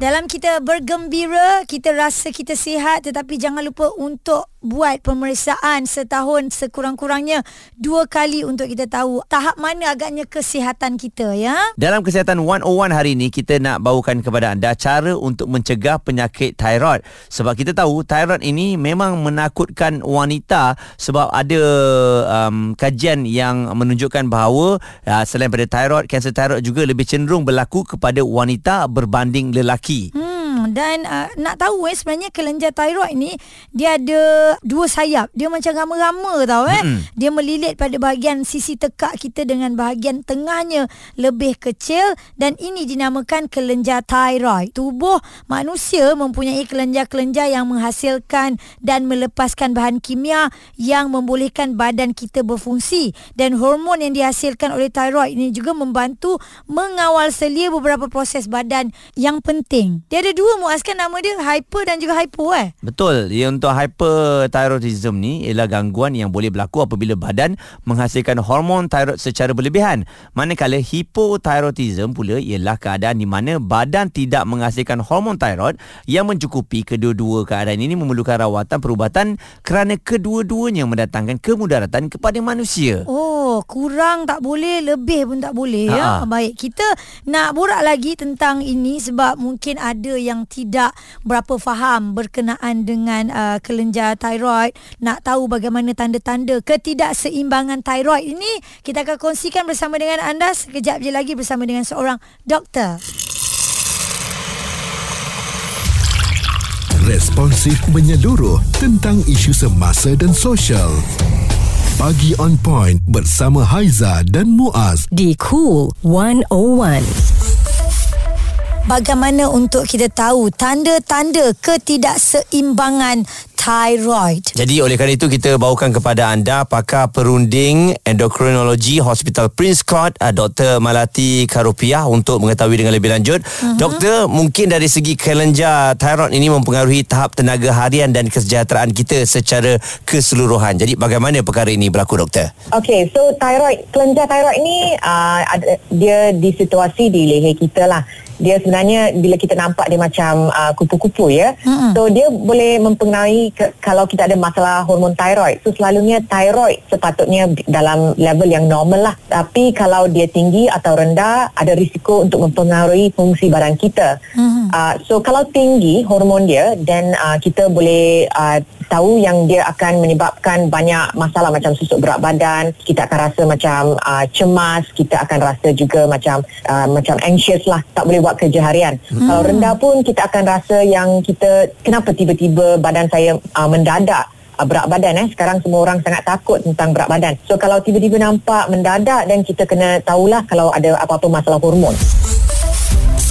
Dalam kita bergembira, kita rasa kita sihat tetapi jangan lupa untuk buat pemeriksaan setahun sekurang-kurangnya dua kali untuk kita tahu tahap mana agaknya kesihatan kita ya. Dalam Kesihatan 101 hari ini kita nak bawakan kepada anda cara untuk mencegah penyakit thyroid. Sebab kita tahu thyroid ini memang menakutkan wanita sebab ada um, kajian yang menunjukkan bahawa uh, selain pada thyroid, kanser thyroid juga lebih cenderung berlaku kepada wanita berbanding lelaki. Ricky，Hmm, dan uh, nak tahu eh sebenarnya kelenjar thyroid ni dia ada dua sayap. Dia macam rama-rama tau eh. Mm-hmm. Dia melilit pada bahagian sisi tekak kita dengan bahagian tengahnya lebih kecil dan ini dinamakan kelenjar thyroid. Tubuh manusia mempunyai kelenjar-kelenjar yang menghasilkan dan melepaskan bahan kimia yang membolehkan badan kita berfungsi dan hormon yang dihasilkan oleh thyroid ini juga membantu mengawal selia beberapa proses badan yang penting. Dia ada dua muas kan nama dia hyper dan juga hypo eh. Betul. Dia untuk hyperthyroidism ni ialah gangguan yang boleh berlaku apabila badan menghasilkan hormon thyroid secara berlebihan. Manakala hypothyroidism pula ialah keadaan di mana badan tidak menghasilkan hormon thyroid yang mencukupi kedua-dua keadaan ini memerlukan rawatan perubatan kerana kedua-duanya mendatangkan kemudaratan kepada manusia. Oh, kurang tak boleh, lebih pun tak boleh ya. Ha-ha. Baik, kita nak borak lagi tentang ini sebab mungkin ada yang tidak berapa faham berkenaan dengan uh, kelenjar thyroid. Nak tahu bagaimana tanda-tanda ketidakseimbangan thyroid ini, kita akan kongsikan bersama dengan anda sekejap je lagi bersama dengan seorang doktor. Responsif menyeluruh tentang isu semasa dan sosial. Pagi on point bersama Haiza dan Muaz. Di Cool 101. Bagaimana untuk kita tahu tanda-tanda ketidakseimbangan thyroid? Jadi oleh kerana itu kita bawakan kepada anda pakar perunding endokrinologi Hospital Prince Court uh, Dr. Malati Karupiah untuk mengetahui dengan lebih lanjut. Uh-huh. Doktor, mungkin dari segi kelenjar thyroid ini mempengaruhi tahap tenaga harian dan kesejahteraan kita secara keseluruhan. Jadi bagaimana perkara ini berlaku doktor? Okay, so thyroid, kelenjar thyroid ni uh, ada, dia di situasi di leher kita lah. Dia sebenarnya bila kita nampak dia macam uh, kupu-kupu ya. Mm-hmm. So dia boleh mempengaruhi ke, kalau kita ada masalah hormon thyroid. So selalunya thyroid sepatutnya dalam level yang normal lah. Tapi kalau dia tinggi atau rendah ada risiko untuk mempengaruhi fungsi badan kita. Mm-hmm. Uh, so kalau tinggi hormon dia dan uh, kita boleh uh, tahu yang dia akan menyebabkan banyak masalah macam susut berat badan, kita akan rasa macam uh, cemas, kita akan rasa juga macam uh, macam anxious lah, tak boleh buat kerja harian. Hmm. Kalau rendah pun kita akan rasa yang kita kenapa tiba-tiba badan saya uh, mendadak uh, berat badan eh sekarang semua orang sangat takut tentang berat badan. So kalau tiba-tiba nampak mendadak dan kita kena tahulah kalau ada apa-apa masalah hormon.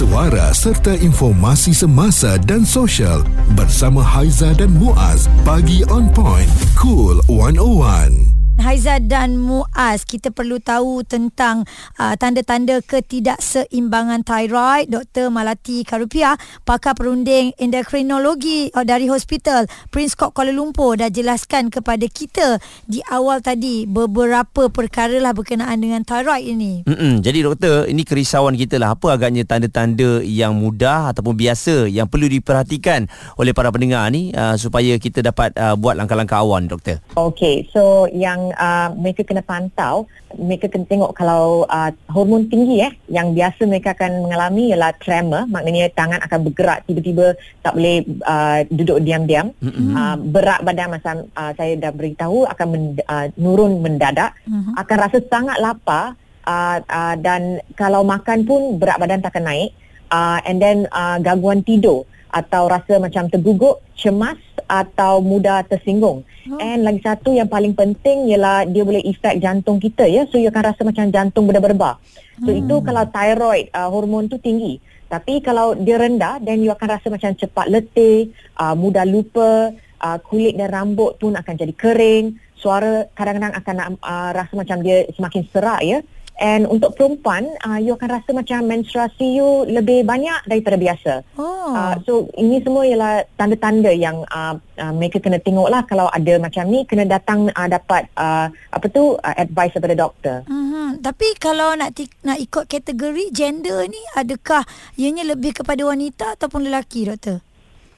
Suara serta informasi semasa dan sosial bersama Haiza dan Muaz. Pagi on point, cool 101. Haiza dan Muaz, kita perlu tahu tentang uh, tanda-tanda ketidakseimbangan thyroid. Dr. Malati Karupiah, pakar perunding endokrinologi uh, dari Hospital Prince Court Kuala Lumpur dah jelaskan kepada kita di awal tadi beberapa perkara lah berkenaan dengan thyroid ini. Mm-mm. Jadi doktor, ini kerisauan kita lah. Apa agaknya tanda-tanda yang mudah ataupun biasa yang perlu diperhatikan oleh para pendengar ni uh, supaya kita dapat uh, buat langkah-langkah awal doktor? Okay, so yang uh, mereka kena pantau, mereka kena tengok kalau uh, hormon tinggi eh, yang biasa mereka akan mengalami ialah tremor, maknanya tangan akan bergerak tiba-tiba tak boleh uh, duduk diam-diam. Mm-hmm. Uh, berat badan macam uh, saya dah beritahu akan men- uh, nurun mendadak, mm-hmm. akan rasa sangat lapar uh, uh, dan kalau makan pun berat badan tak akan naik. Uh, and then uh, gangguan tidur atau rasa macam terguguk, cemas atau mudah tersinggung. Oh. And lagi satu yang paling penting ialah dia boleh efek jantung kita ya. So you akan rasa macam jantung berdebar-debar. So hmm. itu kalau thyroid uh, hormon tu tinggi. Tapi kalau dia rendah then you akan rasa macam cepat letih, uh, mudah lupa, uh, kulit dan rambut pun akan jadi kering, suara kadang-kadang akan uh, rasa macam dia semakin serak ya. And untuk perempuan, uh, you akan rasa macam menstruasi you lebih banyak daripada biasa. Oh. Uh, so ini semua ialah tanda-tanda yang uh, uh, mereka kena tengok lah kalau ada macam ni kena datang uh, dapat uh, apa tu uh, advice daripada doktor. Mm-hmm. Tapi kalau nak ti- nak ikut kategori gender ni adakah ianya lebih kepada wanita ataupun lelaki doktor?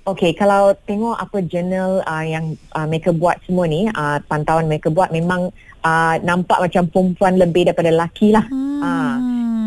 Okey, kalau tengok apa jurnal uh, yang uh, mereka buat semua ni, uh, pantauan mereka buat memang uh, nampak macam perempuan lebih daripada lelaki lah. Hmm. Uh,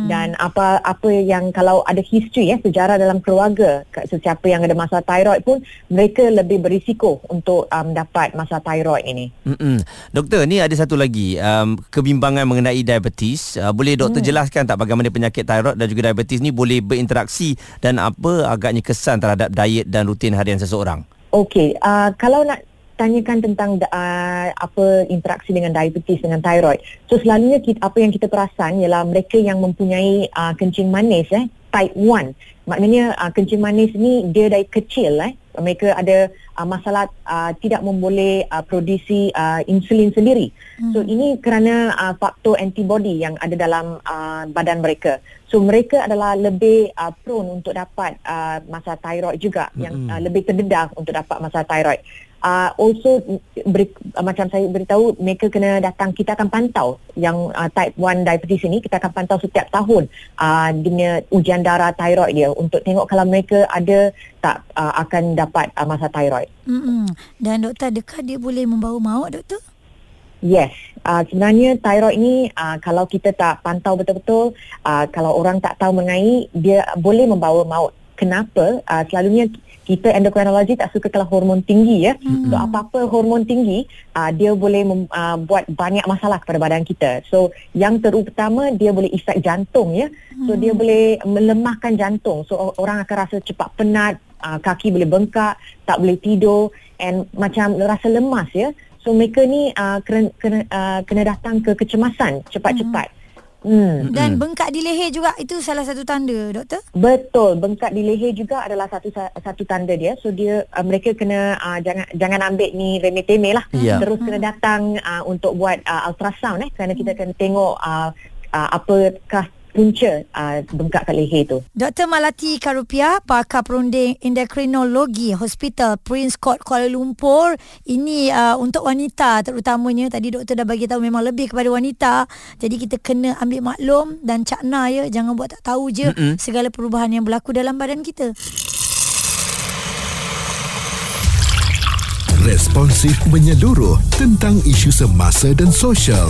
dan apa apa yang kalau ada history ya sejarah dalam keluarga ke- sesiapa yang ada masalah thyroid pun mereka lebih berisiko untuk um, dapat masalah thyroid ini. Mm-mm. Doktor, ni ada satu lagi um, kebimbangan mengenai diabetes. Uh, boleh doktor hmm. jelaskan tak bagaimana penyakit thyroid dan juga diabetes ni boleh berinteraksi dan apa agaknya kesan terhadap diet dan rutin harian seseorang? Okey, uh, kalau nak tanyakan tentang uh, apa interaksi dengan diabetes dengan thyroid. So selalunya kita, apa yang kita perasan ialah mereka yang mempunyai uh, kencing manis eh type 1. Maknanya uh, kencing manis ni dia dari kecil eh mereka ada uh, masalah uh, tidak memboleh uh, produksi uh, insulin sendiri. Hmm. So ini kerana uh, faktor antibody yang ada dalam uh, badan mereka. So mereka adalah lebih uh, prone untuk dapat uh, masalah thyroid juga hmm. yang uh, lebih terdedah untuk dapat masalah thyroid. Uh, also beri, uh, macam saya beritahu mereka kena datang kita akan pantau yang uh, type 1 diabetes ini kita akan pantau setiap tahun uh, dengan ujian darah thyroid dia untuk tengok kalau mereka ada tak uh, akan dapat uh, masalah thyroid. Mm-mm. Dan doktor adakah dia boleh membawa maut doktor? Yes, uh, sebenarnya thyroid ni uh, kalau kita tak pantau betul-betul, uh, kalau orang tak tahu mengenai, dia boleh membawa maut. Kenapa? Uh, selalunya kita endokrinologi tak suka kalau hormon tinggi ya. Hmm. So apa-apa hormon tinggi, uh, dia boleh mem, uh, buat banyak masalah kepada badan kita. So yang terutama dia boleh efek jantung ya. So dia boleh melemahkan jantung. So orang akan rasa cepat penat, uh, kaki boleh bengkak, tak boleh tidur and macam rasa lemas ya. So mereka ni uh, kena kena uh, kena datang ke kecemasan cepat-cepat. Hmm. Dan bengkak di leher juga itu salah satu tanda doktor? Betul, bengkak di leher juga adalah satu satu tanda dia. So dia uh, mereka kena uh, jangan jangan ambil ni remeh-temeh lah. Ya. Terus kena datang uh, untuk buat uh, ultrasound eh kerana kita kena tengok uh, uh, apakah punca uh, bengkak kat leher tu. Dr. Malati Karupia, pakar perunding endokrinologi Hospital Prince Court Kuala Lumpur. Ini uh, untuk wanita terutamanya. Tadi doktor dah bagi tahu memang lebih kepada wanita. Jadi kita kena ambil maklum dan cakna ya. Jangan buat tak tahu je Mm-mm. segala perubahan yang berlaku dalam badan kita. Responsif menyeluruh tentang isu semasa dan sosial.